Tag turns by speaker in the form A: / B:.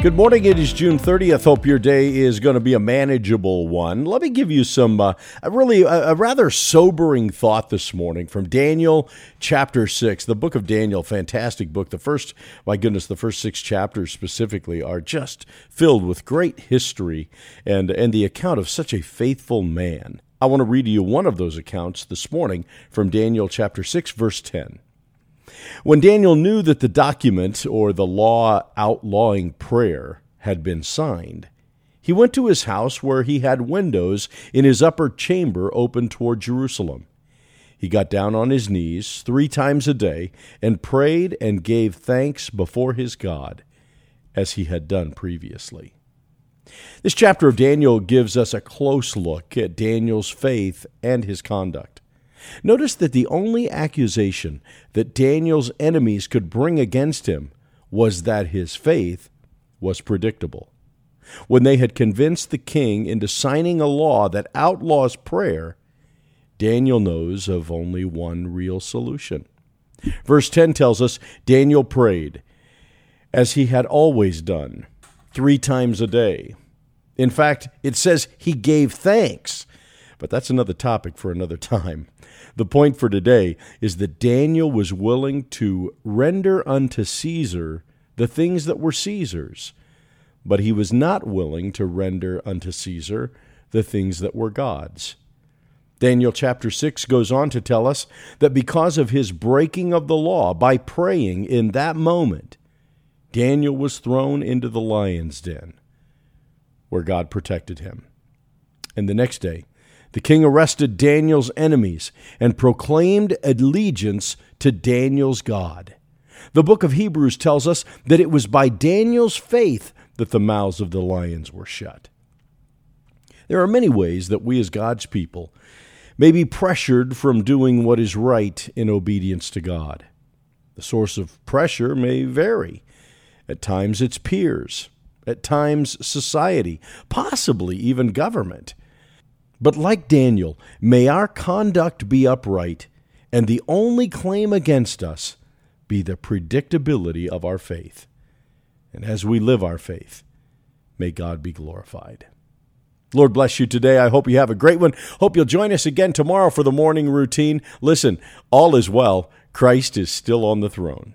A: Good morning. It is June 30th. Hope your day is going to be a manageable one. Let me give you some uh, a really a, a, rather sobering thought this morning from Daniel chapter 6. The book of Daniel, fantastic book. The first, my goodness, the first 6 chapters specifically are just filled with great history and and the account of such a faithful man. I want to read to you one of those accounts this morning from Daniel chapter 6 verse 10. When Daniel knew that the document, or the law outlawing prayer, had been signed, he went to his house where he had windows in his upper chamber open toward Jerusalem. He got down on his knees three times a day and prayed and gave thanks before his God, as he had done previously. This chapter of Daniel gives us a close look at Daniel's faith and his conduct. Notice that the only accusation that Daniel's enemies could bring against him was that his faith was predictable. When they had convinced the king into signing a law that outlaws prayer, Daniel knows of only one real solution. Verse 10 tells us Daniel prayed, as he had always done, three times a day. In fact, it says he gave thanks but that's another topic for another time. The point for today is that Daniel was willing to render unto Caesar the things that were Caesar's, but he was not willing to render unto Caesar the things that were God's. Daniel chapter 6 goes on to tell us that because of his breaking of the law by praying in that moment, Daniel was thrown into the lion's den, where God protected him. And the next day, the king arrested Daniel's enemies and proclaimed allegiance to Daniel's God. The book of Hebrews tells us that it was by Daniel's faith that the mouths of the lions were shut. There are many ways that we as God's people may be pressured from doing what is right in obedience to God. The source of pressure may vary. At times it's peers, at times society, possibly even government. But like Daniel, may our conduct be upright, and the only claim against us be the predictability of our faith. And as we live our faith, may God be glorified. Lord bless you today. I hope you have a great one. Hope you'll join us again tomorrow for the morning routine. Listen, all is well. Christ is still on the throne.